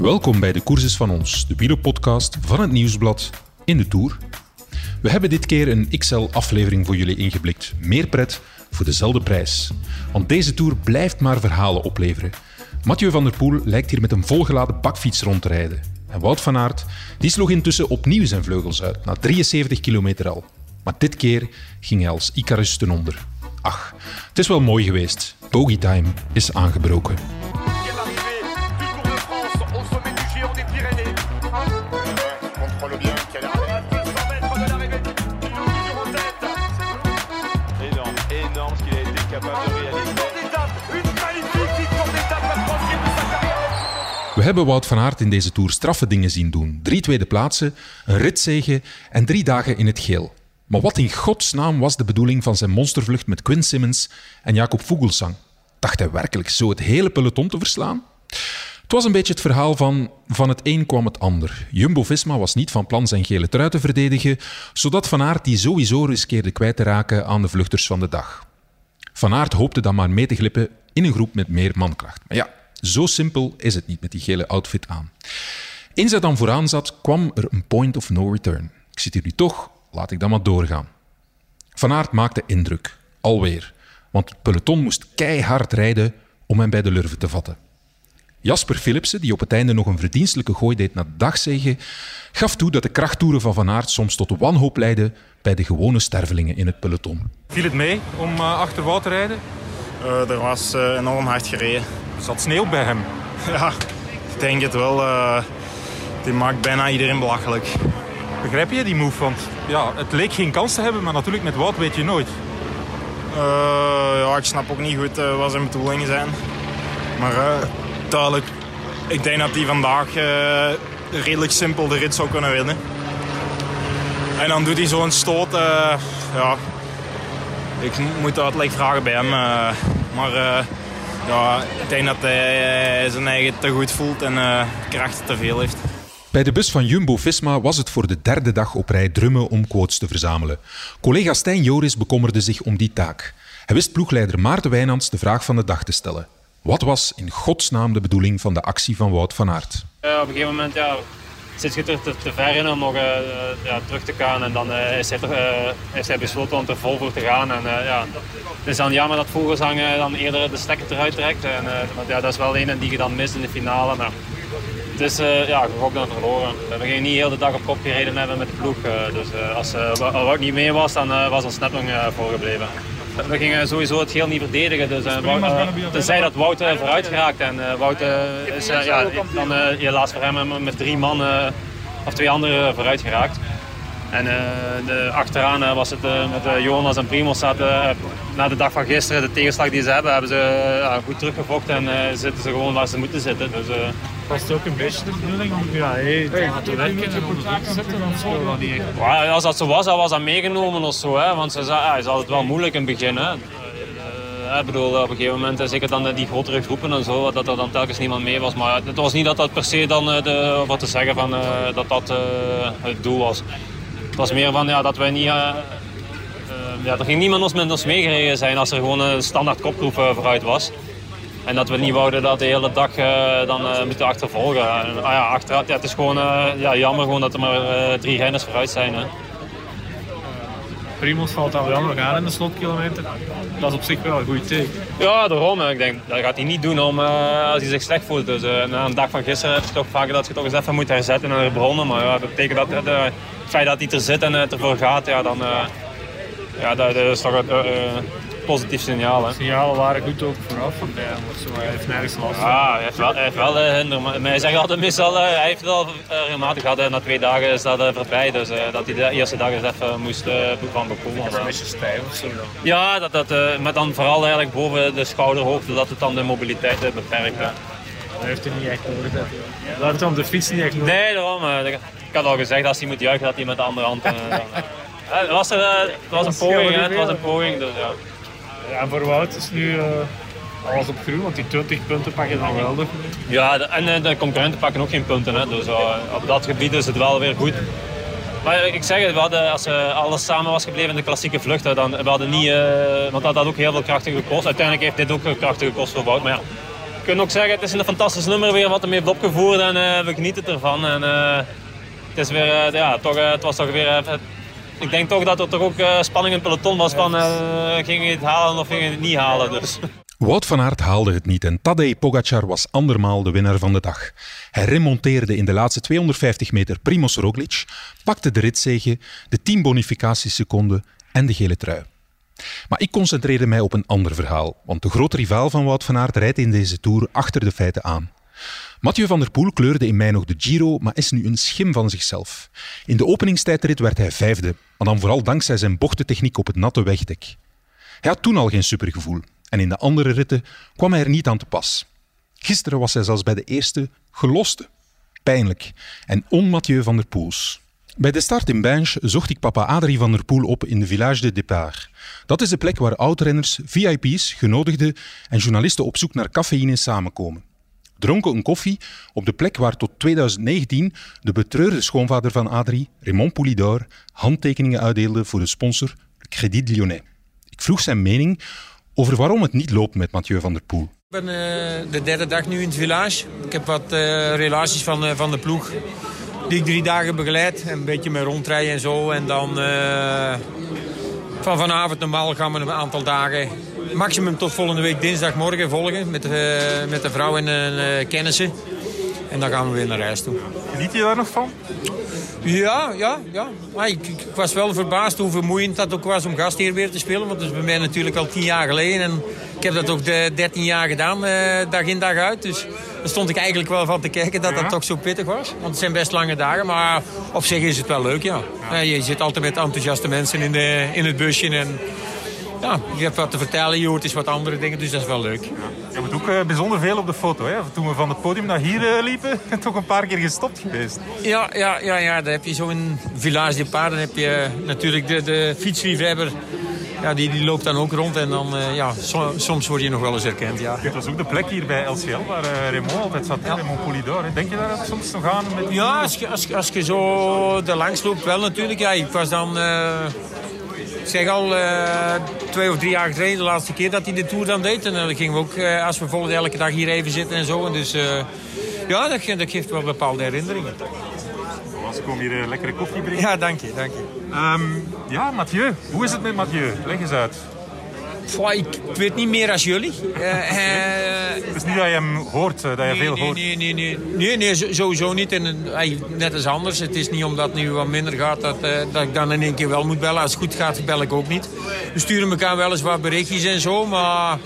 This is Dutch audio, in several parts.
Welkom bij de Courses van ons, de wielerpodcast van het Nieuwsblad in de Tour. We hebben dit keer een XL-aflevering voor jullie ingeblikt. Meer pret voor dezelfde prijs. Want deze Tour blijft maar verhalen opleveren. Mathieu van der Poel lijkt hier met een volgeladen bakfiets rond te rijden. En Wout van Aert die sloeg intussen opnieuw zijn vleugels uit, na 73 kilometer al. Maar dit keer ging hij als Icarus ten onder. Ach, het is wel mooi geweest. Bogey time is aangebroken. We hebben Wout van Aert in deze Tour straffe dingen zien doen. Drie tweede plaatsen, een ritzege en drie dagen in het geel. Maar wat in godsnaam was de bedoeling van zijn monstervlucht met Quinn Simmons en Jacob Vogelsang? Dacht hij werkelijk zo het hele peloton te verslaan? Het was een beetje het verhaal van van het een kwam het ander. Jumbo-Visma was niet van plan zijn gele trui te verdedigen, zodat Van Aert die sowieso riskeerde kwijt te raken aan de vluchters van de dag. Van Aert hoopte dan maar mee te glippen in een groep met meer mankracht. Maar ja, zo simpel is het niet met die gele outfit aan. Eens hij dan vooraan zat, kwam er een point of no return. Ik zit hier nu toch, laat ik dan maar doorgaan. Van Aert maakte indruk. Alweer. Want het peloton moest keihard rijden om hem bij de lurven te vatten. Jasper Philipsen, die op het einde nog een verdienstelijke gooi deed naar de dagzege, gaf toe dat de krachttoeren van Van Aert soms tot wanhoop leidden bij de gewone stervelingen in het peloton. Viel het mee om uh, achter te rijden? Uh, er was uh, enorm hard gereden. Er zat sneeuw bij hem. Ja, ik denk het wel. die maakt bijna iedereen belachelijk. Begrijp je die move? Want ja, het leek geen kans te hebben, maar natuurlijk met Wout weet je nooit. ja, ik snap ook niet goed wat zijn bedoelingen zijn. Maar duidelijk, ik denk dat hij vandaag redelijk simpel de rit zou kunnen winnen. En dan doet hij zo'n stoot. ja, ik moet uitleg vragen bij hem. Uh, maar uh, ja, ik denk dat hij zijn eigen te goed voelt en uh, kracht te veel heeft. Bij de bus van Jumbo-Visma was het voor de derde dag op rij drummen om quotes te verzamelen. Collega Stijn Joris bekommerde zich om die taak. Hij wist ploegleider Maarten Wijnands de vraag van de dag te stellen. Wat was in godsnaam de bedoeling van de actie van Wout van Aert? op een gegeven moment ja, zit je er te, te ver in om nog uh, ja, terug te gaan. En dan uh, is, hij uh, is besloten om er vol voor te gaan. En, ja, het is dan jammer dat Vogelsang dan eerder de stekker eruit trekt. En, want, ja, dat is wel een die je dan mist in de finale. Maar het is ja, gegokt en verloren. We gingen niet heel de dag op kop gereden hebben met de ploeg. dus als Wout niet mee was, dan was ons net nog voorgebleven. We gingen sowieso het geel niet verdedigen. Dus, uh, Wout, uh, tenzij dat Wout uh, vooruit geraakt. En uh, Wout is ja, dan helaas voor hem met drie man of twee anderen vooruit geraakt. En de, achteraan was het met Jonas en zaten na de dag van gisteren, de tegenslag die ze hebben, hebben ze goed teruggevochten en zitten ze gewoon waar ze moeten zitten. Dus, was het ook een beetje de bedoeling om ja, hey, te werken en onder druk te zetten? Dan zo, dat niet ja, als dat zo was, dan was dat meegenomen of zo. Hè? Want ze zei, ja, is altijd wel moeilijk in het begin. Hè? Uh, ik bedoel, op een gegeven moment, zeker dan die grotere groepen en zo, dat er dan telkens niemand mee was. Maar het was niet dat dat per se dan, de, wat te zeggen, van, uh, dat dat uh, het doel was. Het was meer van ja, dat wij niet... ja, er ging niemand met ons meegereden zijn als er gewoon een standaard kopgroep vooruit was. En dat we niet wouden dat de hele dag uh, dan uh, moeten achtervolgen. En, ah ja, achteraf, ja, het is gewoon uh, ja, jammer gewoon dat er maar drie renners vooruit zijn. Hè. Primos valt al wel nog aan in de slotkilometer. Dat is op zich wel een goed teken. Ja, daarom. Ik denk, dat gaat hij niet doen om, als hij zich slecht voelt. Dus na een dag van gisteren heb je toch vaak dat je toch eens even moet herzetten en herbronnen. Maar ja, dat betekent dat het feit dat hij er zit en het ervoor gaat, ja, dan ja, dat, dat is toch positief signaal. Hè. Signalen waren goed ook vooraf, want hij, hij heeft nergens last van. Ja, hij heeft wel, hij heeft wel hinder. Maar hij zegt altijd meestal, hij heeft het al regelmatig gehad. Na twee dagen is dat voorbij. Dus dat hij de eerste dag eens even moest van bekomen. Dat is een beetje stijf of zo dan? Ja, dat, dat, met dan vooral eigenlijk boven de schouderhoogte, dat het dan de mobiliteit beperkt. Ja. Dat heeft hij niet echt nodig. Dat heeft hij op de fiets niet echt nodig. Nee, daarom. Ik had al gezegd, als hij moet juichen, dat hij met de andere hand... Het was, er, het was een poging, het was een poging. Dus, ja. Ja, voor Wout is nu uh, alles op groen, want die 20 punten pak je dan geweldig. Ja, en uh, de concurrenten pakken ook geen punten. Hè, dus uh, op dat gebied is het wel weer goed. Maar ik zeg het, we hadden, als alles samen was gebleven in de klassieke vluchten, dan we hadden niet, want dat had ook heel veel krachten gekost. Uiteindelijk heeft dit ook krachten gekost voor Wout. Maar ja, kunt ook zeggen, het is een fantastisch nummer weer wat hem heeft opgevoerd en uh, we genieten ervan. En, uh, het, is weer, ja, toch, het was toch weer... ik denk toch dat er toch ook spanning in het peloton was van ging je het halen of ging je het niet halen. Dus. Wout van Aert haalde het niet en Tadej Pogacar was andermaal de winnaar van de dag. Hij remonteerde in de laatste 250 meter Primoz Roglic, pakte de ritzege, de 10 bonificatieseconden en de gele trui. Maar ik concentreerde mij op een ander verhaal, want de grote rivaal van Wout van Aert rijdt in deze Tour achter de feiten aan. Mathieu van der Poel kleurde in mei nog de Giro, maar is nu een schim van zichzelf. In de openingstijdrit werd hij vijfde, maar dan vooral dankzij zijn bochtentechniek op het natte wegdek. Hij had toen al geen supergevoel en in de andere ritten kwam hij er niet aan te pas. Gisteren was hij zelfs bij de eerste geloste. Pijnlijk en on-Mathieu van der Poels. Bij de start in Binge zocht ik papa Adrie van der Poel op in de Village de Départ. Dat is de plek waar oudrenners, VIP's, genodigden en journalisten op zoek naar cafeïne samenkomen. Dronken een koffie op de plek waar tot 2019 de betreurde schoonvader van Adrie, Raymond Poulidor, handtekeningen uitdeelde voor de sponsor Crédit Lyonnais. Ik vroeg zijn mening over waarom het niet loopt met Mathieu van der Poel. Ik ben uh, de derde dag nu in het village. Ik heb wat uh, relaties van, uh, van de ploeg die ik drie dagen begeleid. Een beetje met rondrijden en zo. En dan van vanavond normaal gaan we een aantal dagen... maximum tot volgende week dinsdagmorgen volgen met, met de vrouw en kennissen. En dan gaan we weer naar huis toe. Geniet je daar nog van? Ja, ja, ja. Maar ik, ik, was wel verbaasd hoe vermoeiend dat ook was om gastheer weer te spelen. Want dat is bij mij natuurlijk al tien jaar geleden. En ik heb dat ook de 13 jaar gedaan, eh, dag in dag uit. Dus daar stond ik eigenlijk wel van te kijken dat dat toch zo pittig was. Want het zijn best lange dagen, maar op zich is het wel leuk, ja. ja. je zit altijd met enthousiaste mensen in, de, in het busje. En ja, je hebt wat te vertellen, je hoort eens wat andere dingen, dus dat is wel leuk. Ja. Je moet ook uh, bijzonder veel op de foto. Hè? Toen we van het podium naar hier uh, liepen, toch een paar keer gestopt geweest. Ja, ja, ja, ja. dan heb je zo'n Village de Paarden, heb je eh, natuurlijk de, de fietsliefhebber. Ja, die, die loopt dan ook rond en dan, uh, ja, so, soms word je nog wel eens herkend, ja. Het was ook de plek hier bij LCL waar uh, Raymond altijd zat, ja. Raymond Polidor. Denk je daar ook soms nog aan? Met ja, als je, als, als je zo er langs loopt, wel natuurlijk. Ja, ik was dan... Uh, zeg al uh, twee of drie jaar geleden, de laatste keer dat hij de Tour dan deed. En dan gingen we ook, uh, als we volgende elke dag hier even zitten en zo. En dus uh, ja, dat, dat, geeft wel bepaalde herinneringen. Als kom hier lekkere koffie brengen. Ja, dank je, dank je. Um, ja, Mathieu. Hoe is het met Mathieu? Leg eens uit. Ik weet niet meer als jullie. Het is niet dat je hem hoort, dat je nee, veel nee, hoort. Nee, nee, nee. nee, nee sowieso niet. En, net als anders. Het is niet omdat het nu wat minder gaat dat, uh, dat ik dan in één keer wel moet bellen. Als het goed gaat, bel ik ook niet. We sturen elkaar wel eens wat berichtjes en zo. Maar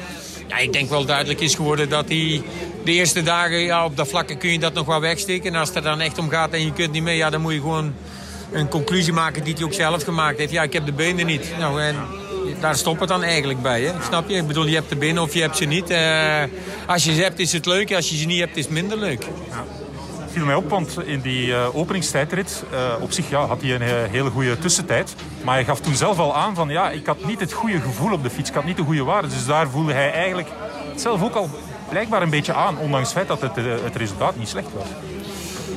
ja, ik denk wel duidelijk is geworden dat hij... De eerste dagen ja, op dat vlakke kun je dat nog wel wegsteken. En als het er dan echt om gaat en je kunt niet mee... Ja, dan moet je gewoon een conclusie maken die hij ook zelf gemaakt heeft. Ja, ik heb de benen niet. Nou, en daar stopt het dan eigenlijk bij. Hè? Snap je? Ik bedoel, je hebt de benen of je hebt ze niet. Uh, als je ze hebt is het leuk, als je ze niet hebt is het minder leuk. Ja. viel mij op, want in die uh, openingstijdrit, uh, op zich ja, had hij een hele goede tussentijd. Maar hij gaf toen zelf al aan van, ja, ik had niet het goede gevoel op de fiets. Ik had niet de goede waarde. Dus daar voelde hij eigenlijk zelf ook al blijkbaar een beetje aan. Ondanks het feit dat het, het resultaat niet slecht was.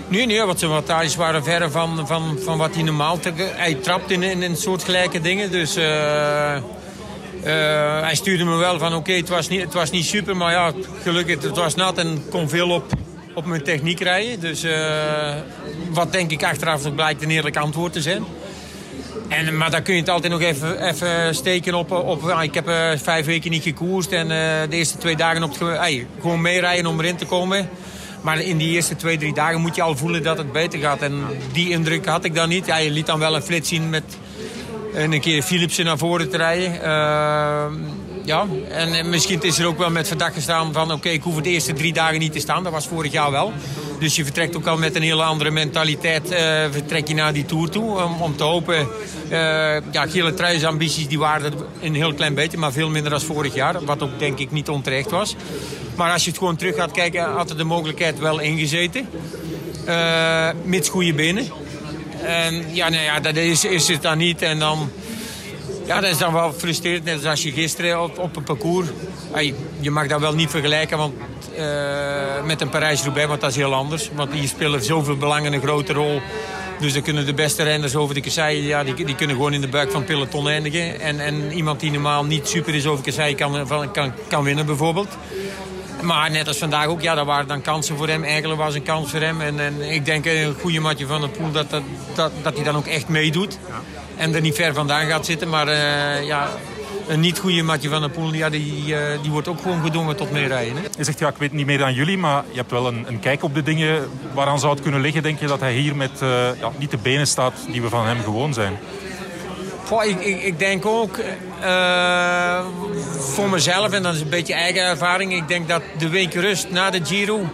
Nee, nee, wat zijn wattages waren verre van, van, van wat hij normaal... Te, hij trapt in, in, in soortgelijke dingen, dus... Uh, uh, hij stuurde me wel van, oké, het, was niet, het was niet super, maar ja, gelukkig, het was nat en kon veel op, op mijn techniek rijden. Dus uh, wat denk ik achteraf nog blijkt een eerlijk antwoord te zijn. En, maar dan kun je het altijd nog even, even steken op... op ik heb vijf weken niet gekoerst en de eerste twee dagen op het, gewoon meerijden om erin te komen... Maar in die eerste twee, drie dagen moet je al voelen dat het beter gaat. En die indruk had ik dan niet. Ja, je liet dan wel een flits zien met een keer Philipsen naar voren te rijden. Uh, ja, en misschien is er ook wel met verdacht gestaan van... oké, ik hoef de eerste drie dagen niet te staan. Dat was vorig jaar wel. Dus je vertrekt ook al met een hele andere mentaliteit... Uh, vertrek je naar die Tour toe om, te hopen... Uh, ja, gele truis ambities die waren een heel klein beetje... maar veel minder dan vorig jaar. Wat ook denk ik niet onterecht was. Maar als je het gewoon terug gaat kijken... had er de mogelijkheid wel ingezeten. Uh, mits goede benen. En ja, nou ja, dat is, is het dan niet. En dan... Ja, dat is dan wel frustrerend. Net als je gisteren op, op een parcours... Je mag dat wel niet vergelijken want, uh, met een Parijs-Roubaix, want dat is heel anders. Want hier spelen zoveel belangen een grote rol. Dus dan kunnen de beste renners over de kasseien, ja, die, die kunnen gewoon in de buik van het peloton eindigen. En, en iemand die normaal niet super is over kasseien kan, kan, kan winnen bijvoorbeeld. Maar net als vandaag ook, ja, daar waren dan kansen voor hem. Eigenlijk was een kans voor hem. En, en ik denk een goede matje van de pool dat, dat, dat, dat hij dan ook echt meedoet. En er niet ver vandaan gaat zitten. Maar uh, ja, een niet goede matje van de pool, ja, die, uh, die wordt ook gewoon gedwongen tot meerijden. Hè? Je zegt, ja, ik weet niet meer dan jullie, maar je hebt wel een, een kijk op de dingen. Waaraan zou het kunnen liggen, denk je, dat hij hier met uh, ja, niet de benen staat die we van hem gewoon zijn? Goh, ik, ik, ik, denk ook uh, voor mezelf, en dat is een beetje eigen ervaring... ik denk dat de week rust na de Giro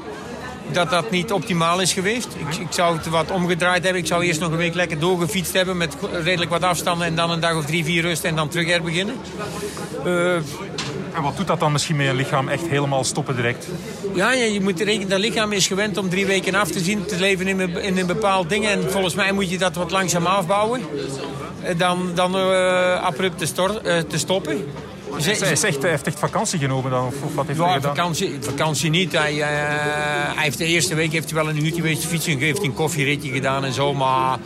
dat dat niet optimaal is geweest. Ik, ik, zou het wat omgedraaid hebben. Ik zou eerst nog een week lekker doorgefietst hebben met redelijk wat afstanden... en dan een dag of drie, vier rust en dan terug herbeginnen. Uh, en wat doet dat dan misschien met je lichaam? Echt helemaal stoppen direct? Ja, ja je moet rekenen, dat lichaam is gewend om drie weken af te zien, te leven in een, in een bepaald ding. En volgens mij moet je dat wat langzaam afbouwen. Dan, dan uh, abrupt te, stor, uh, te stoppen. Ze, hij, is echt, hij heeft echt vakantie genomen dan? Of, of wat heeft ja, hij gedaan? Vakantie, vakantie niet. Hij, uh, hij heeft de eerste week heeft hij wel een uurtje geweest fietsen. Heeft hij een koffieritje gedaan en zo. Maar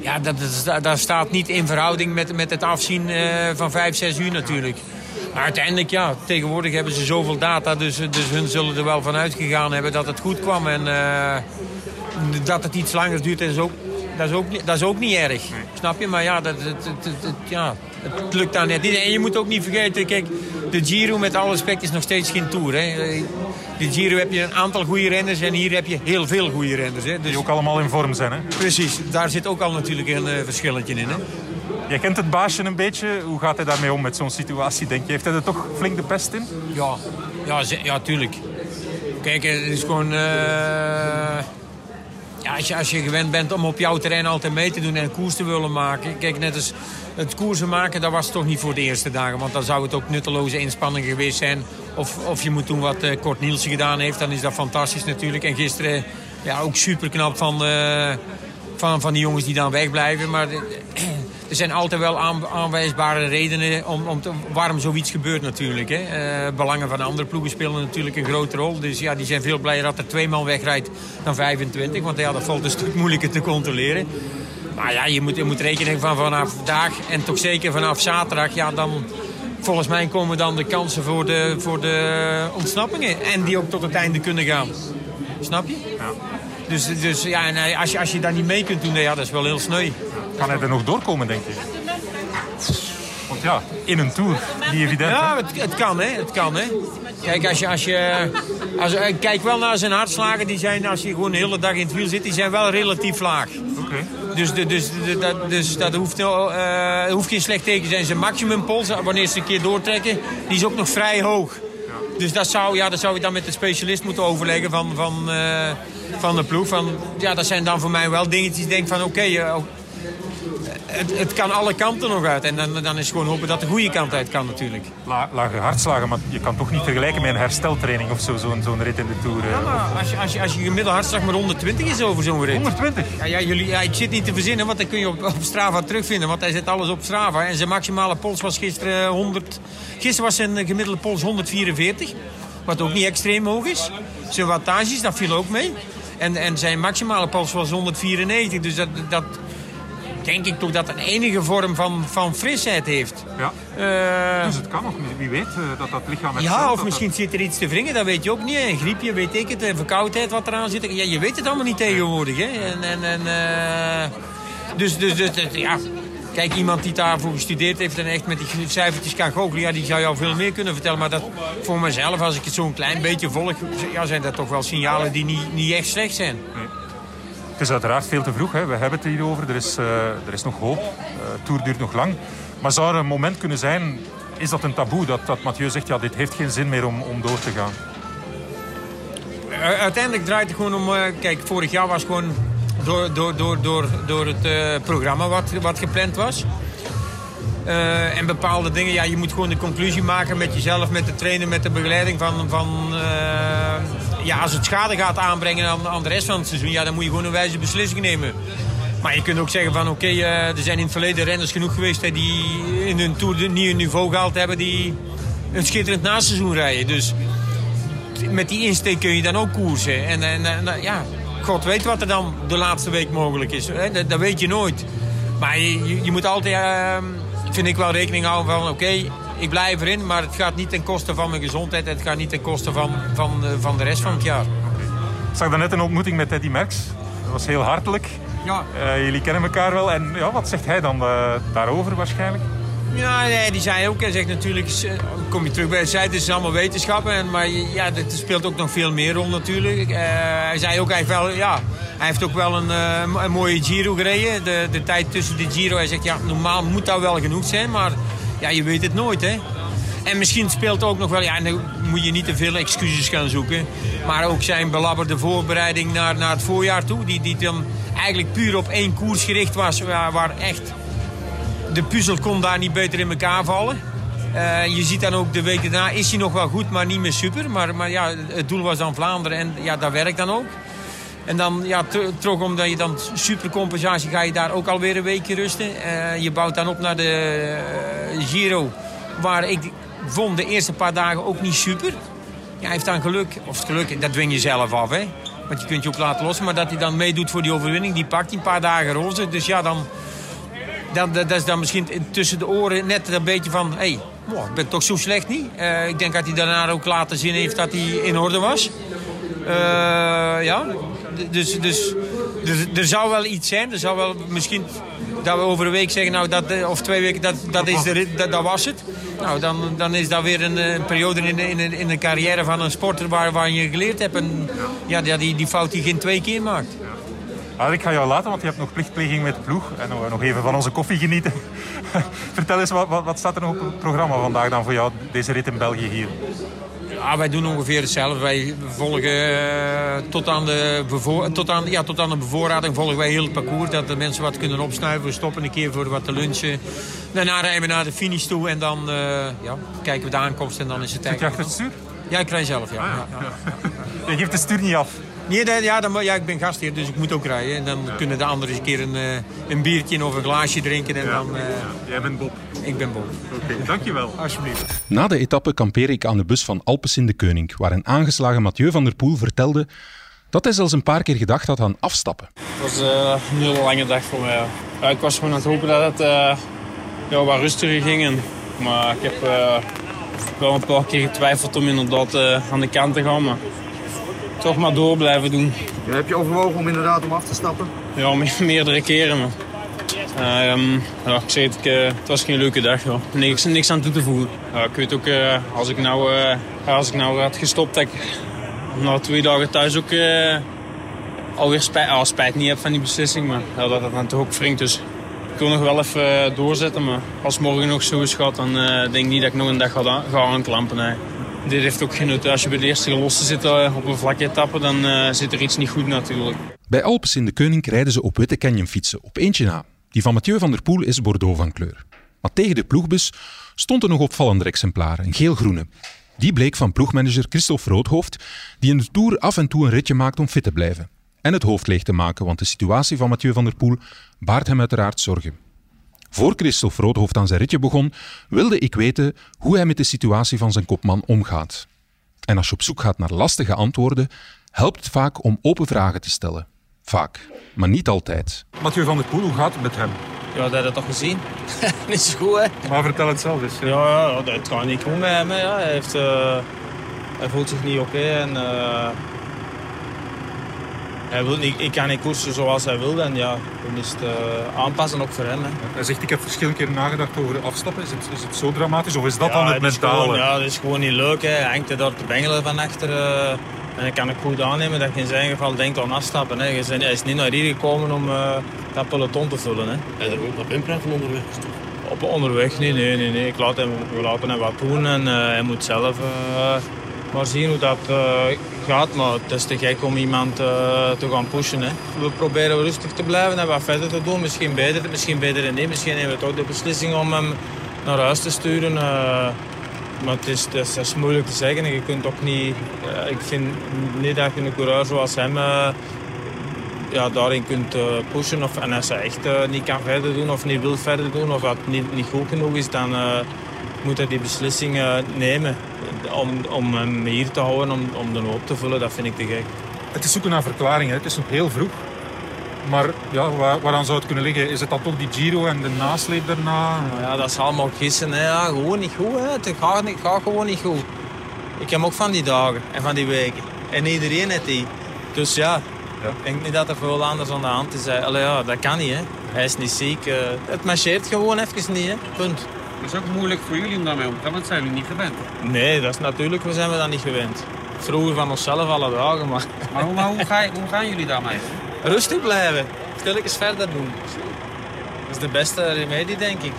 ja, dat, dat, dat staat niet in verhouding met, met het afzien uh, van 5, 6 uur natuurlijk. Maar uiteindelijk, ja, tegenwoordig hebben ze zoveel data. Dus, dus hun zullen er wel van uitgegaan hebben dat het goed kwam. En uh, dat het iets langer duurt, is ook, dat, is ook, dat is ook niet erg. Snap je? Maar ja, dat, het, het, het, ja, het lukt dan net niet. En je moet ook niet vergeten, kijk, de Giro met alle respect is nog steeds geen Tour. Hè. De Giro heb je een aantal goede renners en hier heb je heel veel goede renners. Hè. Dus, Die ook allemaal in vorm zijn, hè? Precies, daar zit ook al natuurlijk een uh, verschilletje in, hè. Jij kent het baasje een beetje. Hoe gaat hij daarmee om met zo'n situatie, denk je? Heeft hij er toch flink de pest in? Ja, ja, ja tuurlijk. Kijk, het is gewoon... Uh... Ja, als, je, als je gewend bent om op jouw terrein altijd mee te doen en een koers te willen maken. Kijk, net als het koersen maken, dat was toch niet voor de eerste dagen. Want dan zou het ook nutteloze inspanning geweest zijn. Of, of je moet doen wat uh, Kort Nielsen gedaan heeft, dan is dat fantastisch natuurlijk. En gisteren ja, ook super knap van, uh, van, van die jongens die dan wegblijven. Maar er zijn altijd wel aan, aanwijsbare redenen om, om te, waarom zoiets gebeurt natuurlijk. Hè. Uh, belangen van andere ploegen spelen natuurlijk een grote rol. Dus ja, die zijn veel blijer dat er twee man wegrijdt dan 25. Want ja, dat valt een stuk moeilijker te controleren. Maar ja, je moet, je moet rekenen van vanaf vandaag en toch zeker vanaf zaterdag... Ja, dan, volgens mij komen dan de kansen voor de, voor de ontsnappingen. En die ook tot het einde kunnen gaan. Snap je? Ja. Dus, dus ja, en als je, als je daar niet mee kunt doen, ja, dat is wel heel sneu. Kan hij er nog doorkomen, denk je? Want ja, in een Tour, die evident. Ja, het, het, kan, hè. Het kan, hè. Kijk, als je, als je, als, kijk wel naar zijn hartslagen. Die zijn, als je gewoon de hele dag in het wiel zit, die zijn wel relatief laag. Oké. Okay. Dus, dus, dus, dat, dus dat hoeft, uh, hoeft geen slecht teken te zijn. Zijn maximumpols, wanneer ze een keer doortrekken, die is ook nog vrij hoog. Ja. Dus dat zou, ja, dat zou je dan met de specialist moeten overleggen van, van, uh, van de ploeg. Van, ja, dat zijn dan voor mij wel dingetjes. Ik denk van oké, okay, het, het, kan alle kanten nog uit. En dan, dan is gewoon hopen dat de goede kant uit kan natuurlijk. La, lage hartslagen, maar je kan toch niet vergelijken met een hersteltraining of zo, zo'n rit in de Tour. Ja, maar als je, als je, als je gemiddelde hartslag maar 120 is over zo'n rit. 120? Ja, ja, jullie, ja, ik zit niet te verzinnen, want dat kun je op, op Strava terugvinden. Want hij zet alles op Strava. En zijn maximale pols was gisteren 100... Gisteren was zijn gemiddelde pols 144. Wat ook niet extreem hoog is. Zijn wattages, dat viel ook mee. En, en zijn maximale pols was 194. Dus dat... dat denk ik toch dat een enige vorm van, van frisheid heeft. Ja. Uh, dus het kan nog, wie weet, uh, dat dat lichaam... Ja, of misschien dat... zit er iets te wringen, dat weet je ook niet. Een griepje, weet ik het, een verkoudheid wat eraan zit. Ja, je weet het allemaal niet tegenwoordig. Hè. En, en, en, uh, dus, dus, dus, dus, ja... Kijk, iemand die daarvoor gestudeerd heeft en echt met die cijfertjes kan goochelen, ja, die zou jou veel meer kunnen vertellen. Maar dat, voor mezelf, als ik het zo'n klein beetje volg, ja, zijn dat toch wel signalen die niet, niet echt slecht zijn. Nee. Is uiteraard veel te vroeg. Hè. We hebben het hierover. Er is, uh, er is nog hoop. Uh, Tour duurt nog lang. Maar zou er een moment kunnen zijn... Is dat een taboe? Dat, dat Mathieu zegt, ja, dit heeft geen zin meer om, om door te gaan. Uiteindelijk draait het gewoon om... Kijk, vorig jaar was gewoon door, door, door, door, door het programma wat, wat gepland was. En bepaalde dingen, ja, je moet gewoon de conclusie maken met jezelf, met de trainer, met de begeleiding van... van ja, als het schade gaat aanbrengen aan, aan de rest van het seizoen, ja, dan moet je gewoon een wijze beslissing nemen. Maar je kunt ook zeggen van oké, uh, er zijn in het verleden renners genoeg geweest die in hun Tour een nieuw niveau gehaald hebben die een schitterend naseizoen rijden. Dus met die insteek kun je dan ook koersen. En, en, en ja, God weet wat er dan de laatste week mogelijk is. Hè? Dat, weet je nooit. Maar je, je, moet altijd, uh, vind ik wel rekening houden van oké, ik blijf erin, maar het gaat niet ten koste van mijn gezondheid. Het gaat niet ten koste van, van, van de rest van het jaar. Ik zag daarnet een ontmoeting met Teddy Merckx. Dat was heel hartelijk. Ja. Uh, jullie kennen elkaar wel. En ja, wat zegt hij dan uh, daarover waarschijnlijk? Ja, nee, die zei ook. Hij zegt natuurlijk, kom je terug bij zijde, het is allemaal wetenschappen. En, maar ja, er speelt ook nog veel meer rol natuurlijk. Uh, hij zei ook, hij, wel, ja, hij heeft ook wel een, een mooie Giro gereden. De, de tijd tussen de Giro, hij zegt, ja, normaal moet dat wel genoeg zijn. Maar ja, je weet het nooit, hè. En misschien speelt ook nog wel, ja, dan moet je niet te veel excuses gaan zoeken. Maar ook zijn belabberde voorbereiding naar, naar het voorjaar toe. Die, die dan eigenlijk puur op één koers gericht was. Waar, waar echt de puzzel kon daar niet beter in elkaar vallen. Uh, je ziet dan ook de week daarna is hij nog wel goed, maar niet meer super. Maar, maar ja, het doel was dan Vlaanderen en ja, dat werkt dan ook. En dan, ja, terug omdat je dan supercompensatie ga je daar ook alweer een weekje rusten. Uh, je bouwt dan op naar de uh, Giro, waar ik vond de eerste paar dagen ook niet super. Ja, hij heeft dan geluk, of het geluk, dat dwing je zelf af, hè. Want je kunt je ook laten lossen, maar dat hij dan meedoet voor die overwinning, die pakt hij een paar dagen roze. Dus ja, dan, dan, dat is dan misschien tussen de oren net een beetje van... hey, ik ben toch zo slecht niet. Uh, ik denk dat hij daarna ook laten zien heeft dat hij in orde was. Ja, dus, dus, dus er zou wel iets zijn. Er zou wel misschien dat we over een week zeggen, nou, dat, of twee weken, dat, dat, is de, dat, was het. Nou, dan, dan is dat weer een, een periode in in, in de carrière van een sporter waar, waar je geleerd hebt. En ja, die, die fout die geen twee keer maakt. Ik ga jou laten, want je hebt nog plichtpleging met de ploeg. En nog even van onze koffie genieten. Vertel eens, wat, wat, staat er nog op het programma vandaag dan voor jou, deze rit in België hier? Ja, wij doen ongeveer hetzelfde. Wij volgen uh, tot, aan de tot, aan, ja, tot aan de bevoorrading volgen wij heel het parcours. Dat de mensen wat kunnen opsnuiven. We stoppen een keer voor wat te lunchen. Daarna rijden we naar de finish toe en dan uh, ja, kijken we de aankomst en dan is het tijd. Zit je het stuur? Ja, ik rij zelf, ja. Ah, ja. ja. je geeft het stuur niet af? Nee, ja, dan, ja, ik ben gastheer, dus ik moet ook rijden. En dan kunnen de anderen eens een keer een, uh, een biertje of een glaasje drinken. En dan, Jij bent Bob? Ik ben Bob. Oké, okay, dankjewel. Alsjeblieft. Na de etappe kampeer ik aan de bus van Alpes in de Keuning, waar een aangeslagen Mathieu van der Poel vertelde dat hij zelfs een paar keer gedacht had aan afstappen. Het was uh, een hele lange dag voor mij. Ja, ik was gewoon aan het hopen dat het uh, ja, wat rustiger ging. En, maar ik heb uh, wel een paar keer getwijfeld om inderdaad aan de kant te gaan. Maar toch maar door blijven doen. Ja, heb je overwogen om inderdaad om af te stappen? Ja, me meerdere keren. Maar, um, ja, ik zei het, ik, het was geen leuke dag. Ja. Niks, niks aan toe te voegen. Ja, ik weet ook, uh, als, ik nou, uh, als ik nou had gestopt, dat ik na twee dagen thuis ook uh, alweer spijt, oh, spijt niet heb van die beslissing. Maar ja, dat het dan toch ook wringt. Dus ik wil nog wel even doorzetten. Maar als morgen nog zo is gaat, dan denk ik niet dat ik nog een dag ga, ga aanklampen. Nee dit heeft ook geen nut. Als je bij de eerste losse zit eh, op een vlakke etappe, dan uh, zit er iets niet goed natuurlijk. Bij Alpes in de Keuning rijden ze op witte Canyon fietsen, op eentje na. Die van Mathieu van der Poel is Bordeaux van kleur. Maar tegen de ploegbus stond er nog opvallender exemplaar, een geel-groene. Die bleek van ploegmanager Christophe Roodhoofd, die in de Tour af en toe een ritje maakt om fit te blijven. En het hoofd leeg te maken, want de situatie van Mathieu van der Poel baart hem uiteraard zorgen. Voor Christophe Roodhoofd aan zijn ritje begon, wilde ik weten hoe hij met de situatie van zijn kopman omgaat. En als je op zoek gaat naar lastige antwoorden, helpt het vaak om open vragen te stellen. Vaak, maar niet altijd. Mathieu van der Poel, hoe gaat het met hem? Ja, dat heb je toch gezien? niet zo goed, hè? Maar vertel het zelf eens. Ja, ja, ja het gaat niet goed met hem. Ja. Hij, heeft, uh, hij voelt zich niet oké. en, uh, hij wil niet, ik kan niet koersen zoals hij wil. En ja, dan is het uh, aanpassen ook voor hem. Hè. Hij zegt, ik heb verschillende keer nagedacht over afstappen. Is het, is het zo dramatisch of is dat dan het, het mentale? ja, dat is gewoon niet leuk. Hè. Hij hangt er daar te bengelen van achter. Uh, en ik kan het goed aannemen dat je in zijn geval denkt aan afstappen. Hè. Hij is niet naar hier gekomen om uh, dat peloton te vullen. Hè. En er ook op inpraat van onderweg? Op onderweg? Nee, nee, nee. nee. Ik laat hem, we laten hem wat doen en hij moet zelf maar zien hoe dat gaat. Maar het is te gek om iemand uh, te gaan pushen. Hè. We proberen rustig te blijven en wat verder te doen. Misschien beter, misschien beter niet. Misschien nemen we toch de beslissing om hem naar huis te sturen. Uh, maar het is, het, is, moeilijk te zeggen. Je kunt ook niet, uh, ik vind niet dat je een coureur zoals hem ja, daarin kunt pushen. Of, en als hij echt niet kan verder doen of niet wil verder doen of dat niet, niet goed genoeg is, dan moet hij die beslissing nemen om, om hem hier te houden, om, om de hoop te vullen, dat vind ik te gek. Het is zoeken naar verklaringen. Het is nog heel vroeg. Maar ja, waar, waaraan zou het kunnen liggen? Is het dan toch die Giro en de nasleep daarna? Nou ja, dat is allemaal gissen. Hè. Ja, gewoon niet goed. Hè. Het gaat, niet, gaat gewoon niet goed. Ik heb ook van die dagen en van die weken. En iedereen heeft die. Dus ja, ik denk niet dat er veel anders aan de hand is. Allee, ja, dat kan niet. Hè. Hij is niet ziek. eh, Het marcheert gewoon even niet. Hè. Punt. Het is ook moeilijk voor jullie om daarmee om te gaan, want dat zijn jullie niet gewend. Nee, dat is natuurlijk, we zijn we dat niet gewend. Vroeger van onszelf alle dagen, maar Maar hoe, maar hoe, ga, hoe gaan jullie daarmee? rustig blijven. Stilletjes verder doen. Dat is de beste remedie, denk ik.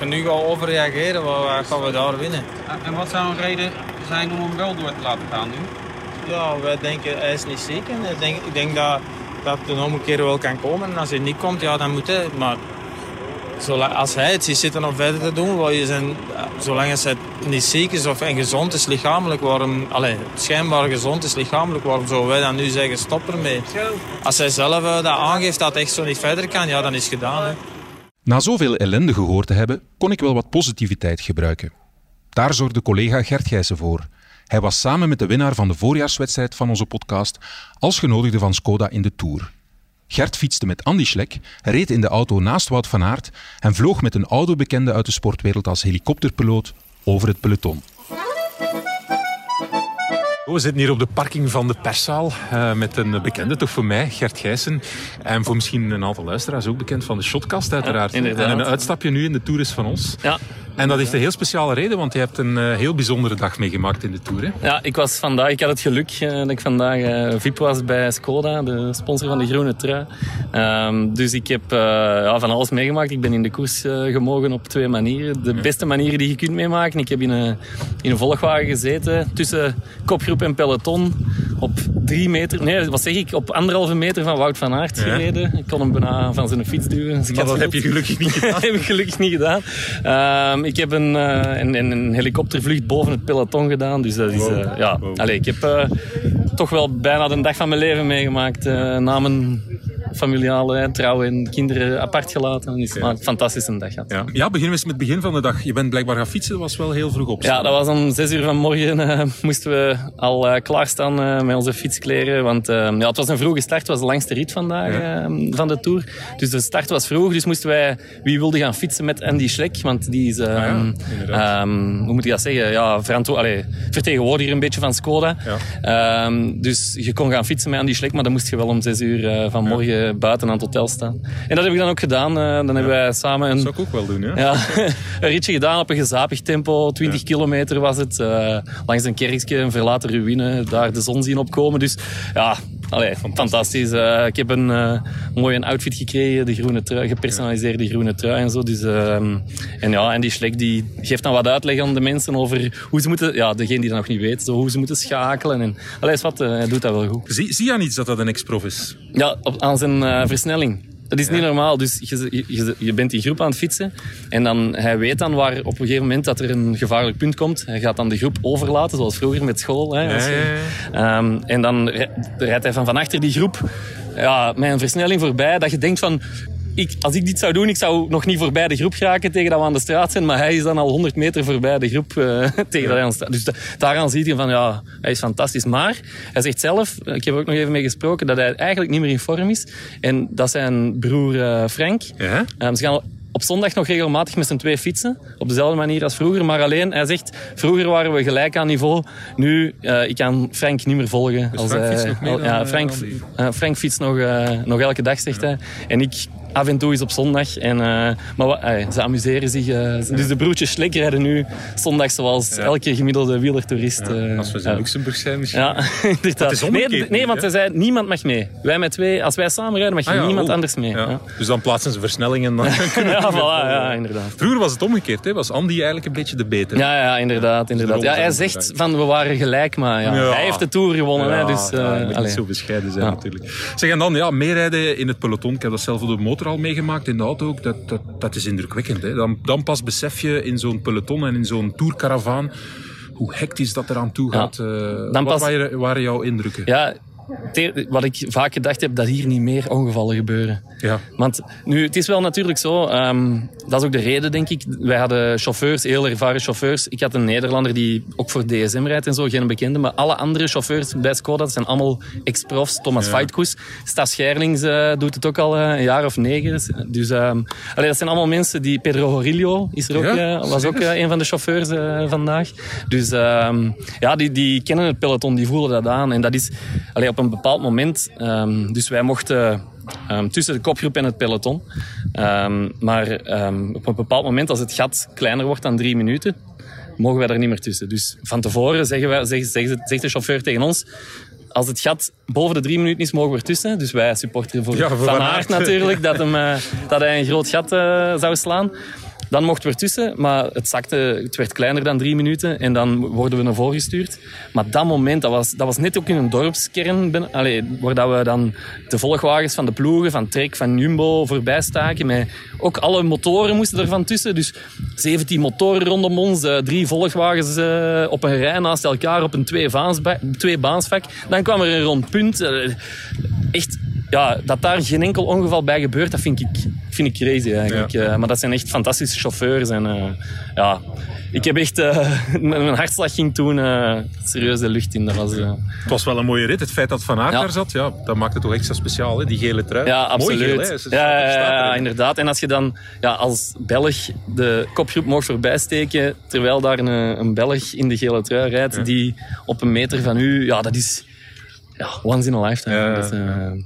En nu gaan we overreageren, wat gaan we daar winnen? En wat zou een reden zijn om hem wel door te laten gaan nu? Ja, wij denken, hij is niet ziek. En ik denk, ik denk dat, dat een keer wel kan komen. En als hij niet komt, ja, dan moet hij. Maar zolang, als hij het ziet zitten om verder te doen, wil je zijn, zolang als hij niet ziek is of en gezond is lichamelijk, waarom, allez, schijnbaar gezond is lichamelijk, waarom zouden wij dan nu zeggen stop ermee? Als hij zelf eh, dat aangeeft dat het echt zo niet verder kan, ja, dan is het gedaan. Hè. Na zoveel ellende gehoord te hebben, kon ik wel wat positiviteit gebruiken. Daar zorgde collega Gert Gijssen voor. Hij was samen met de winnaar van de voorjaarswedstrijd van onze podcast als genodigde van Skoda in de Tour. Gert fietste met Andy Schlek, reed in de auto naast Wout van Aert en vloog met een oude bekende uit de sportwereld als helikopterpiloot over het peloton. We zitten hier op de parking van de perszaal eh, met een bekende, toch voor mij, Gert Gijssen. En voor misschien een aantal luisteraars ook bekend van de Shotcast uiteraard. Ja, en een uitstapje nu in de Tour is van ons. Ja. En dat heeft een heel speciale reden, want je hebt een eh, heel bijzondere dag meegemaakt in de Tour. Hè? Ja, ik was vandaag, ik had het geluk eh, dat ik vandaag VIP was bij Skoda, de sponsor van de groene trui. Ehm, dus ik heb ja, van alles meegemaakt. Ik ben in de koers gemogen op twee manieren. De beste manieren die je kunt meemaken. Ik heb in een, in een volgwagen gezeten tussen kopgroep en peloton. Op drie meter, nee, wat zeg ik, op anderhalve meter van Wout van Aert Ja. gereden. Ik kon hem bijna van zijn fiets duwen. Dus ik Maar dat heb je gelukkig niet gedaan. dat heb ik gelukkig niet gedaan. Ehm, ik heb een, eh, een, een, een helikoptervlucht boven het peloton gedaan. Dus dat is, Wow. eh, ja. Wow. Allee, ik heb eh, toch wel bijna de dag van mijn leven meegemaakt. na mijn familiale hè, trouw en kinderen apart gelaten. Dus, maar een fantastische dag gehad. Ja. ja, beginnen we eens met het begin van de dag. Je bent blijkbaar gaan fietsen, dat was wel heel vroeg op. Ja, dat was om zes uur vanmorgen. eh moesten we al eh, klaarstaan eh, met onze fietskleren. Want ja, het was een vroege start. Het was de langste rit vandaag van de Tour. Dus de start was vroeg. Dus moesten wij... Wie wilde gaan fietsen met Andy Schlek? Want die is... Ah ja, inderdaad. ehm, hoe moet ik dat zeggen? Ja, allee, vertegenwoordiger een beetje van Skoda. Ehm, dus je kon gaan fietsen met Andy Schlek. Maar dan moest je wel om zes uur eh, vanmorgen buiten aan het hotel staan. En dat heb ik dan ook gedaan. Eh, dan hebben wij samen een... Dat zou ik ook wel doen, hè? Ja, een ritje gedaan op een gezapig tempo. 20 kilometer was het. eh, langs een kerkje, een verlaten ruïne. Daar de zon zien opkomen. Dus ja, allee, fantastisch. Eh, ik heb een eh, mooie outfit gekregen. De groene trui, gepersonaliseerde groene trui en zo. Dus, ehm, en ja, en die Schlek die geeft dan wat uitleg aan de mensen over hoe ze moeten... Ja, degene die dat nog niet weet. Zo, hoe ze moeten schakelen. En, allee, is wat, eh, hij doet dat wel goed. Zie, zie je aan iets dat dat een ex-prof is? Ja, op, aan zijn versnelling. Dat is niet normaal. Dus je, je, je bent die groep aan het fietsen. En dan, hij weet dan waar op een gegeven moment dat er een gevaarlijk punt komt. Hij gaat dan de groep overlaten, zoals vroeger met school. Hè, als je- Ehm, en dan ri- rijdt hij van van achter die groep ja, met een versnelling voorbij. Dat je denkt van... Ik, als ik dit zou doen, ik zou nog niet voorbij de groep geraken tegen dat we aan de straat zijn. Maar hij is dan al 100 meter voorbij de groep eh, tegen dat hij aan de straat. Dus da- daaraan zie je van, ja, hij is fantastisch. Maar hij zegt zelf, ik heb er ook nog even mee gesproken, dat hij eigenlijk niet meer in vorm is. En dat zijn broer eh, Frank. Ja? Ehm, ze gaan op zondag nog regelmatig met z'n twee fietsen. Op dezelfde manier als vroeger. Maar alleen, hij zegt, vroeger waren we gelijk aan niveau. Nu, eh, ik kan Frank niet meer volgen. Dus als, Frank fietst nog meer al- dan, ja, Frank, Frank fietst nog, nog elke dag, zegt hij. En ik af en toe is op zondag. En, eh, maar wat, ze amuseren zich. eh, dus de broertjes Schlek rijden nu zondag zoals elke gemiddelde wielertoerist. eh, Als we in. Luxemburg zijn misschien. Ja, inderdaad. Nee, nee, want ze zei, niemand mag mee. Wij met twee, als wij samen rijden, mag je Ah ja, niemand oh. anders mee. Ja. Dus dan plaatsen ze versnellingen. Dan Ja, voilà, inderdaad. Vroeger was het omgekeerd, hè? was Andy eigenlijk een beetje de betere. Ja, ja, inderdaad. inderdaad. Ja, hij zegt van we waren gelijk, maar ja, hij heeft de Tour gewonnen. Hè, dus, je moet niet zo bescheiden zijn natuurlijk. Zeg, en dan ja, meerijden in het peloton. Ik heb dat zelf op de motor al meegemaakt, in de auto ook. Dat, dat, dat is indrukwekkend. Hè? Dan, dan pas besef je in zo'n peloton en in zo'n tourcaravaan hoe hectisch dat eraan toe gaat. Eh, Dan wat waren, waren jouw indrukken? Ja, wat ik vaak gedacht heb, dat hier niet meer ongevallen gebeuren. Ja. Want nu, het is wel natuurlijk zo, ehm, dat is ook de reden, denk ik. Wij hadden chauffeurs, heel ervaren chauffeurs. Ik had een Nederlander die ook voor DSM rijdt en zo, geen bekende. Maar alle andere chauffeurs bij Skoda, dat zijn allemaal ex-profs. Thomas Ja. Stas Gerlings eh, doet het ook al eh, een jaar of negen. Dus allee, dat zijn allemaal mensen die... Pedro Horillo is er ook, Ja, eh, was ook een van de chauffeurs vandaag. Dus ehm, ja, die, die kennen het peloton, die voelen dat aan. En dat is allee, op een bepaald moment... ehm, dus wij mochten ehm, tussen de kopgroep en het peloton. Ehm, maar op een bepaald moment, als het gat kleiner wordt dan drie minuten, mogen wij er niet meer tussen. Dus van tevoren zeggen wij, zegt, de chauffeur tegen ons... Als het gat boven de drie minuten is, mogen we ertussen. Dus wij supporteren voor, Ja, voor Van Aert. natuurlijk, dat, hem, eh, dat hij een groot gat eh, zou slaan. Dan mochten we ertussen, maar het zakte, het werd kleiner dan drie minuten en dan worden we naar voren gestuurd. Maar dat moment, dat was, dat was net ook in een dorpskern, ben, waar dat we dan de volgwagens van de ploegen, van Trek, van Jumbo voorbij staken. Met ook alle motoren moesten er van tussen. Dus 17 motoren rondom ons, eh, drie volgwagens eh, op een rij naast elkaar op een twee-baansba- twee-baansvak. Dan kwam er een rond punt. eh, echt ja, dat daar geen enkel ongeval bij gebeurt, dat vind ik, vind ik crazy eigenlijk. Eh, maar dat zijn echt fantastische chauffeurs. En, eh, ja, ik heb echt... eh, mijn hartslag ging toen serieus de lucht in. Dat was, Het was wel een mooie rit. Het feit dat Van Aert Ja. daar zat, ja, dat maakt het toch extra speciaal, hè? die gele trui. ja, Mooi absoluut. geel, hè? Ja, ja, inderdaad. En als je dan ja, als Belg de kopgroep mocht voorbijsteken, terwijl daar een, een Belg in de gele trui rijdt, die op een meter van u... Ja, dat is... Ja, once in a lifetime. Ja. Dat,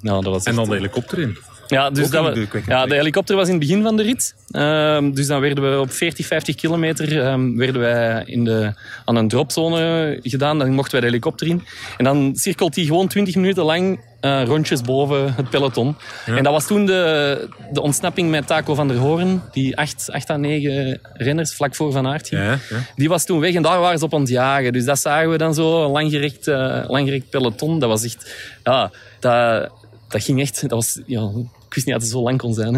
nou, dat was En dan de helikopter in. Ja, dus dat we- indrukwekkend. ja, de helikopter was in het begin van de rit. Ehm, dus dan werden we op 40, 50 kilometer ehm, werden wij in de, aan een dropzone gedaan. Dan mochten wij de helikopter in. En dan cirkelt die gewoon 20 minuten lang eh, rondjes boven het peloton. En dat was toen de, de ontsnapping met Taco van der Hoorn. Die 8, 8 à 9 renners vlak voor Van Aert ging. Ja, ja. Die was toen weg en daar waren ze op aan het jagen. Dus dat zagen we dan zo, een langgerekt, eh, langgerekt peloton. Dat was echt... Ja, dat, dat ging echt... Dat was, ja, ik wist niet dat het zo lang kon zijn,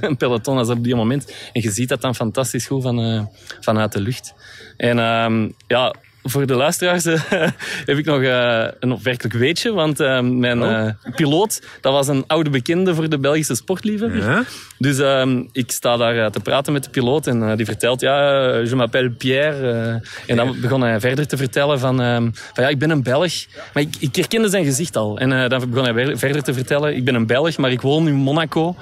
een peloton als op die moment. En je ziet dat dan fantastisch goed van, eh, vanuit de lucht. En ehm, ja, voor de luisteraars eh, heb ik nog eh, een opmerkelijk weetje. Want eh, mijn eh, piloot, dat was een oude bekende voor de Belgische sportliefhebber. Ja? Dus ehm, ik sta daar eh, te praten met de piloot en eh, die vertelt, ja, eh, je m'appelle Pierre. en dan begon hij verder te vertellen van, ehm, van ja, ik ben een Belg. Maar ik, ik herkende zijn gezicht al. En dan begon hij verder te vertellen, ik ben een Belg, maar ik woon in Monaco.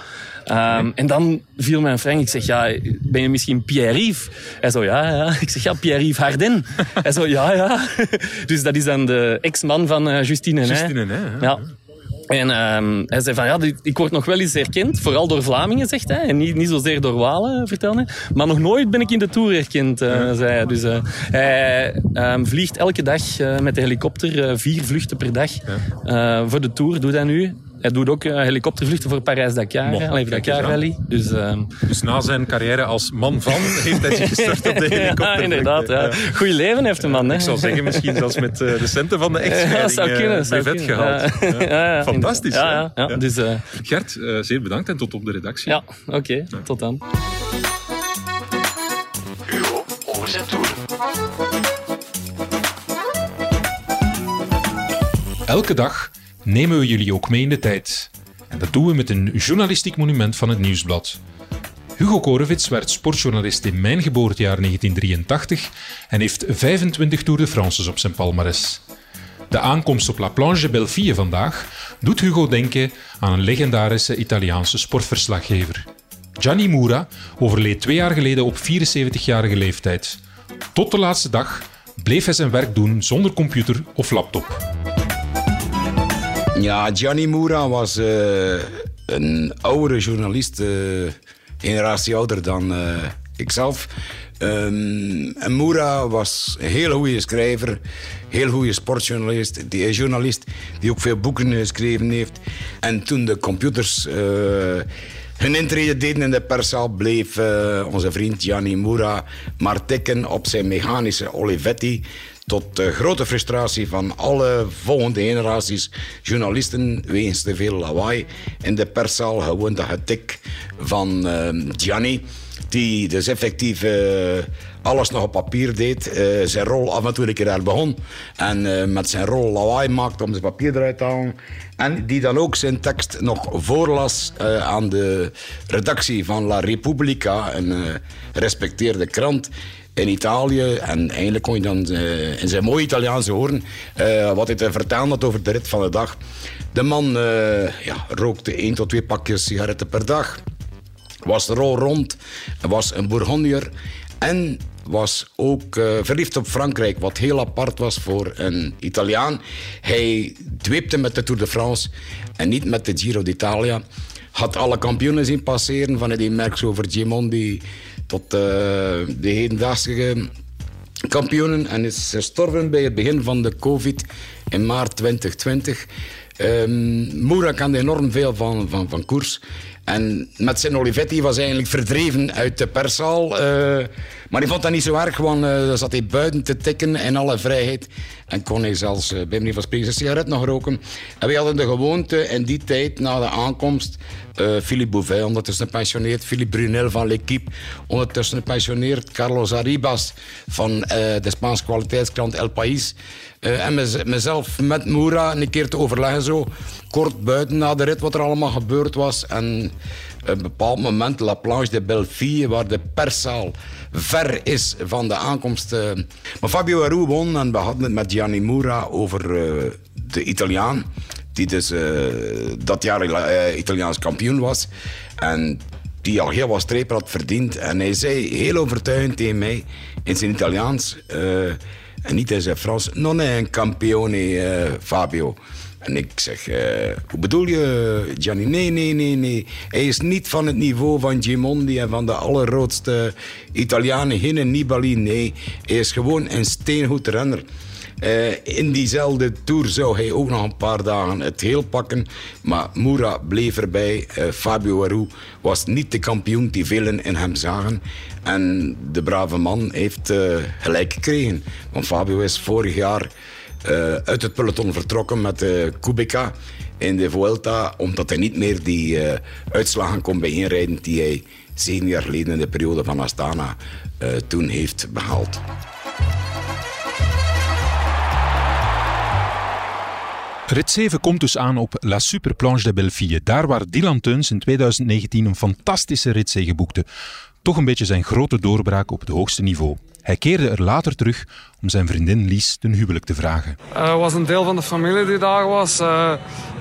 Ehm, en dan viel mijn Frank, ik zeg, ja, ben je misschien Pierre-Yves? Hij zo, ja, ja. Ik zeg, ja, Pierre-Yves Harden. hij zo, ja, ja. dus dat is dan de ex-man van Justine. Justine, hè? ja. Ja. En ehm, hij zei van ja, ik word nog wel eens herkend, vooral door Vlamingen, zegt hij. En niet, niet zozeer door Walen, vertelde hij. Maar nog nooit ben ik in de Tour herkend, eh, zei hij. Dus eh, hij ehm, vliegt elke dag eh, met de helikopter, eh, vier vluchten per dag. Eh, voor de Tour doet hij nu. Hij doet ook eh, helikoptervluchten voor Parijs-Dakar, Mocht, hè, Allee, kijk Dakar eens aan. Rally. Dus ehm, Dus na zijn carrière als man van heeft hij zich gestart op de helikopter. ja, inderdaad. Ja. Goeie leven heeft de man. Hè. Ik zou zeggen, misschien zelfs met eh, de centen van de Ja, echtscheiding zou kunnen. Zou kunnen. gehaald. Ja. Ja. Ja, ja, Fantastisch. Ja, ja, ja. Ja. Dus, Gert, zeer bedankt en tot op de redactie. ja, oké. Tot dan. Elke dag nemen we jullie ook mee in de tijd. En dat doen we met een journalistiek monument van het Nieuwsblad. Hugo Korevits werd sportjournalist in mijn geboortejaar 1983 en heeft 25 Tour de France's op zijn palmares. De aankomst op La Planche Belleville vandaag doet Hugo denken aan een legendarische Italiaanse sportverslaggever. Gianni Mura overleed twee jaar geleden op 74-jarige leeftijd. Tot de laatste dag bleef hij zijn werk doen zonder computer of laptop. Ja, Gianni Moura was eh, een oudere journalist, eh, generatie ouder dan eh, ikzelf. Ehm, en Moura was een hele goede schrijver, heel goede sportjournalist, die, journalist die ook veel boeken geschreven heeft. En toen de computers hun intrede deden in de perszaal, bleef onze vriend Gianni Moura maar tikken op zijn mechanische Olivetti. Tot de grote frustratie van alle volgende generaties journalisten wegens te veel lawaai in de perszaal. Gewoon dat getik van eh, Gianni. Die dus effectief eh, alles nog op papier deed. eh, zijn rol af en toe een keer daar begon. En eh, met zijn rol lawaai maakte om zijn papier eruit te halen. En die dan ook zijn tekst nog voorlas eh, aan de redactie van La Repubblica, een eh, gerespecteerde krant in Italië. En eindelijk kon je dan eh, in zijn mooie Italiaanse horen eh, wat hij te vertellen had over de rit van de dag. De man eh, ja, rookte één tot twee pakjes sigaretten per dag was rol rond, was een Bourgondier en was ook verliefd op Frankrijk, wat heel apart was voor een Italiaan. Hij dweepte met de Tour de France en niet met de Giro d'Italia. Had alle kampioenen zien passeren, van die merks over Gimondi tot eh, de hedendaagse kampioenen en is gestorven bij het begin van de COVID in maart 2020. Ehm Moura kende enorm veel van, van, van koers. En met zijn Olivetti was eigenlijk verdreven uit de perszaal. eh, maar hij vond dat niet zo erg, want eh, dan zat hij buiten te tikken in alle vrijheid. En kon hij zelfs eh, bij meneer Van Spreken zijn sigaret nog roken. En wij hadden de gewoonte in die tijd, na de aankomst... eh, Philippe Bouvet, ondertussen gepensioneerd. Philippe Brunel van L'Equipe, ondertussen gepensioneerd. Carlos Arribas van de Spaanse kwaliteitskrant El País. En mez- mezelf met Moura een keer te overleggen zo. Kort buiten na de rit wat er allemaal gebeurd was. En een bepaald moment, La Planche de Belleville, waar de perszaal ver is van de aankomst. eh. Maar Fabio Aru won en we hadden het met Gianni Moura over eh, de Italiaan. Die dus eh, dat jaar Italiaans kampioen was. En die al heel wat strepen had verdiend. En hij zei heel overtuigend tegen mij in zijn Italiaans en niet in zijn Frans: Non è un campione, Fabio. En ik zeg, eh, hoe bedoel je, Gianni? Nee, nee, nee, nee. Hij is niet van het niveau van Gimondi en van de allergrootste Italianen. Geen Nibali, nee. Hij is gewoon een steengoed renner. Eh, in diezelfde tour zou hij ook nog een paar dagen het heel pakken. Maar Moura bleef erbij. Eh, Fabio Aru was niet de kampioen die velen in hem zagen. En de brave man heeft gelijk gekregen. Want Fabio is vorig jaar eh, uit het peloton vertrokken met de Kubica in de Vuelta. Omdat hij niet meer die eh, uitslagen kon bijeenrijden die hij zeven jaar geleden in de periode van Astana toen heeft behaald. Rit 7 komt dus aan op La Superplanche de Belleville. Daar waar Dylan Teuns in 2019 een fantastische ritzege boekte. Toch een beetje zijn grote doorbraak op het hoogste niveau. Hij keerde er later terug om zijn vriendin Lies ten huwelijk te vragen. Er was een deel van de familie die daar was, eh,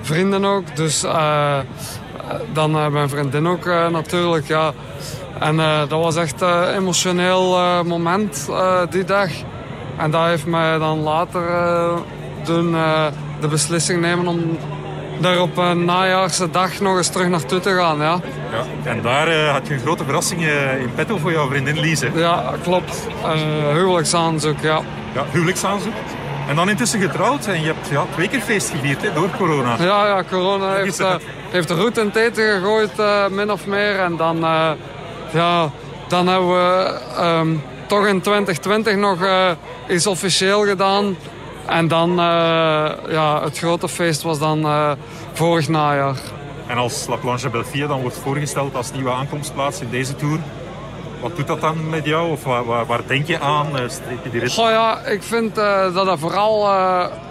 vrienden ook. Dus eh, dan eh, mijn vriendin ook eh, natuurlijk, ja. En eh, dat was echt een emotioneel eh, moment eh, die dag. En dat heeft mij dan later eh, doen eh, de beslissing nemen om daar op een najaarse dag nog eens terug naartoe te gaan, ja. Ja. En daar eh, had je een grote verrassing eh, in petto voor jouw vriendin Lise. Ja, klopt. Uh, huwelijksaanzoek, ja. Ja, huwelijksaanzoek. En dan intussen getrouwd en je hebt ja, twee keer feest gevierd hè, door corona. Ja, ja corona heeft, uh, heeft de route in het eten gegooid, min of meer. En dan, ja, dan hebben we um, toch in 2020 nog iets officieel gedaan. En dan, ja, het grote feest was dan vorig najaar. En als La Planche Belleville dan wordt voorgesteld als nieuwe aankomstplaats in deze Tour... Wat doet dat dan met jou? Of waar, waar, waar denk je aan? Streep je die rit? Goh, ja, ik vind uh, dat dat vooral...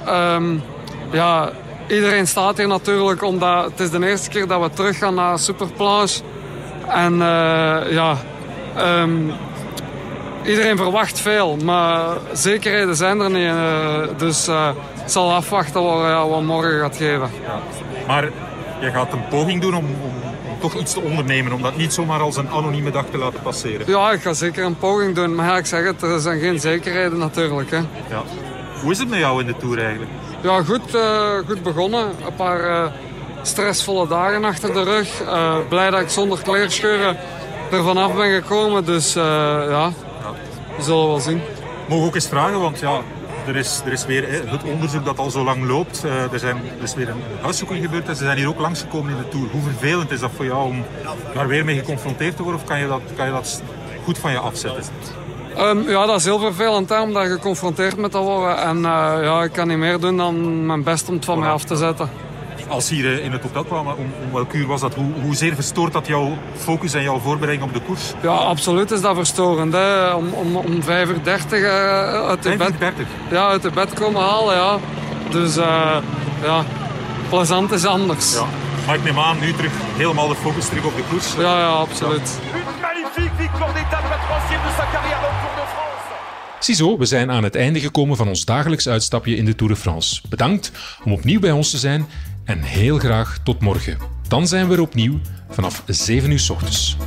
Um, ja, iedereen staat hier natuurlijk omdat het is de eerste keer dat we terug gaan naar Superplanche. En ja... Um, iedereen verwacht veel, maar zekerheden zijn er niet. dus ik zal afwachten wat, wat morgen gaat geven. Ja. Maar je gaat een poging doen om, om toch iets te ondernemen, om dat niet zomaar als een anonieme dag te laten passeren. Ja, ik ga zeker een poging doen, maar ja, ik zeg het, er zijn geen zekerheden natuurlijk. Hè. Ja. Hoe is het met jou in de Tour eigenlijk? Ja, goed, uh, goed begonnen. Een paar uh, stressvolle dagen achter de rug. Uh, blij dat ik zonder kleerscheuren er vanaf ben gekomen, dus ja, we zullen wel zien. Mogen ook eens vragen, want ja, er is, er is weer het onderzoek dat al zo lang loopt. Uh, er, zijn, er is weer een huiszoeking gebeurd en ze zijn hier ook langsgekomen in de Tour. Hoe vervelend is dat voor jou om daar weer mee geconfronteerd te worden? Of kan je dat, kan je dat goed van je afzetten? Um, ja, dat is heel vervelend, hè, omdat je geconfronteerd met dat worden. En uh, ja, ik kan niet meer doen dan mijn best om het van mij af te zetten. Als hier eh, in het hotel kwam, om, om welk uur was dat? Hoe, hoezeer verstoort dat jouw focus en jouw voorbereiding op de koers? Ja, absoluut is dat verstorend. Hè. Om, om, om 5.30 uur uh, uit, de bed, ja, uit de bed komen halen. Ja. Dus uh, ja, plezant is anders. Ja. Maar ik neem aan, nu terug helemaal de focus terug op de koers. Ja, ja absoluut. Ziezo, we zijn aan het einde gekomen van ons dagelijks uitstapje in de Tour de France. Bedankt om opnieuw bij ons te zijn en heel graag tot morgen. Dan zijn we er opnieuw vanaf 7 uur s ochtends.